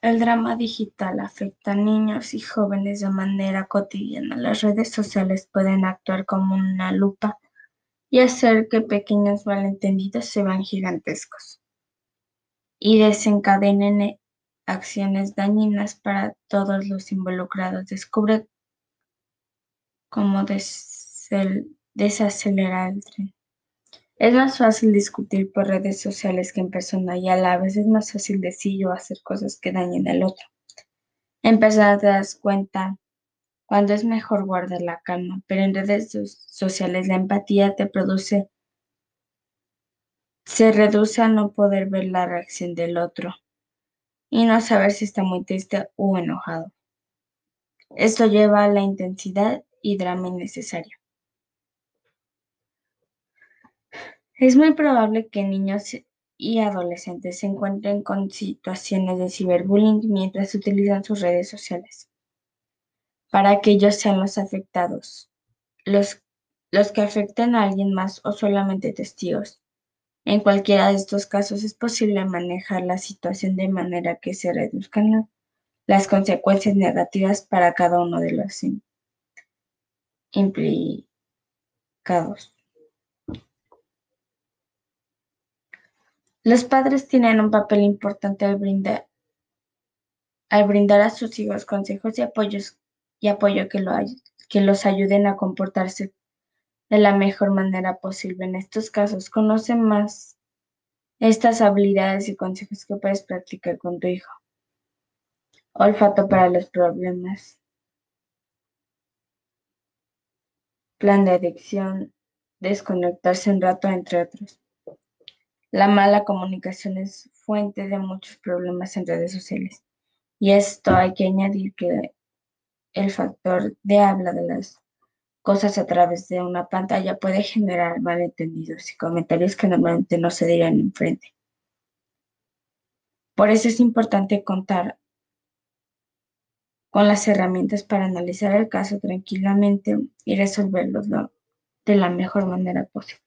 El drama digital afecta a niños y jóvenes de manera cotidiana. Las redes sociales pueden actuar como una lupa y hacer que pequeños malentendidos se vean gigantescos y desencadenen acciones dañinas para todos los involucrados. Descubre cómo desacelerar el tren. Es más fácil discutir por redes sociales que en persona y a la vez es más fácil decir o hacer cosas que dañen al otro. En persona te das cuenta cuando es mejor guardar la calma, pero en redes sociales la empatía te produce, se reduce a no poder ver la reacción del otro y no saber si está muy triste o enojado. Esto lleva a la intensidad y drama innecesario. Es muy probable que niños y adolescentes se encuentren con situaciones de ciberbullying mientras utilizan sus redes sociales. Para que ellos sean los afectados, los, los que afecten a alguien más o solamente testigos. En cualquiera de estos casos es posible manejar la situación de manera que se reduzcan las consecuencias negativas para cada uno de los implicados. Los padres tienen un papel importante al brindar, a sus hijos consejos y apoyos y apoyo que, que los ayuden a comportarse de la mejor manera posible. En estos casos, conoce más estas habilidades y consejos que puedes practicar con tu hijo. Olfato para los problemas. Plan de adicción. Desconectarse un rato, entre otros. La mala comunicación es fuente de muchos problemas en redes sociales. Y esto hay que añadir que el factor de habla de las cosas a través de una pantalla puede generar malentendidos y comentarios que normalmente no se dirían enfrente. Por eso es importante contar con las herramientas para analizar el caso tranquilamente y resolverlo de la mejor manera posible.